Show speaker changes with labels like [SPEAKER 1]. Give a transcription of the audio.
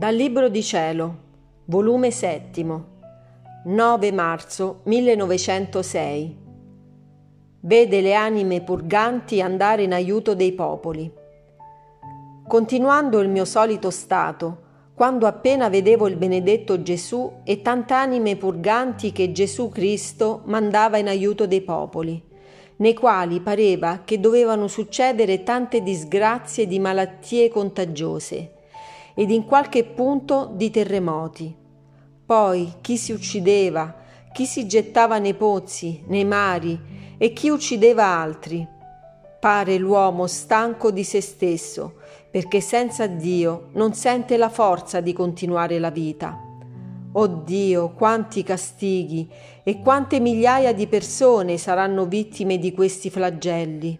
[SPEAKER 1] Dal Libro di Cielo, volume 7, 9 marzo 1906. Vede le anime purganti andare in aiuto dei popoli. Continuando il mio solito stato, quando appena vedevo il benedetto Gesù e tante anime purganti che Gesù Cristo mandava in aiuto dei popoli, nei quali pareva che dovevano succedere tante disgrazie di malattie contagiose ed in qualche punto di terremoti. Poi chi si uccideva, chi si gettava nei pozzi, nei mari e chi uccideva altri. Pare l'uomo stanco di se stesso, perché senza Dio non sente la forza di continuare la vita. Oh Dio, quanti castighi e quante migliaia di persone saranno vittime di questi flagelli.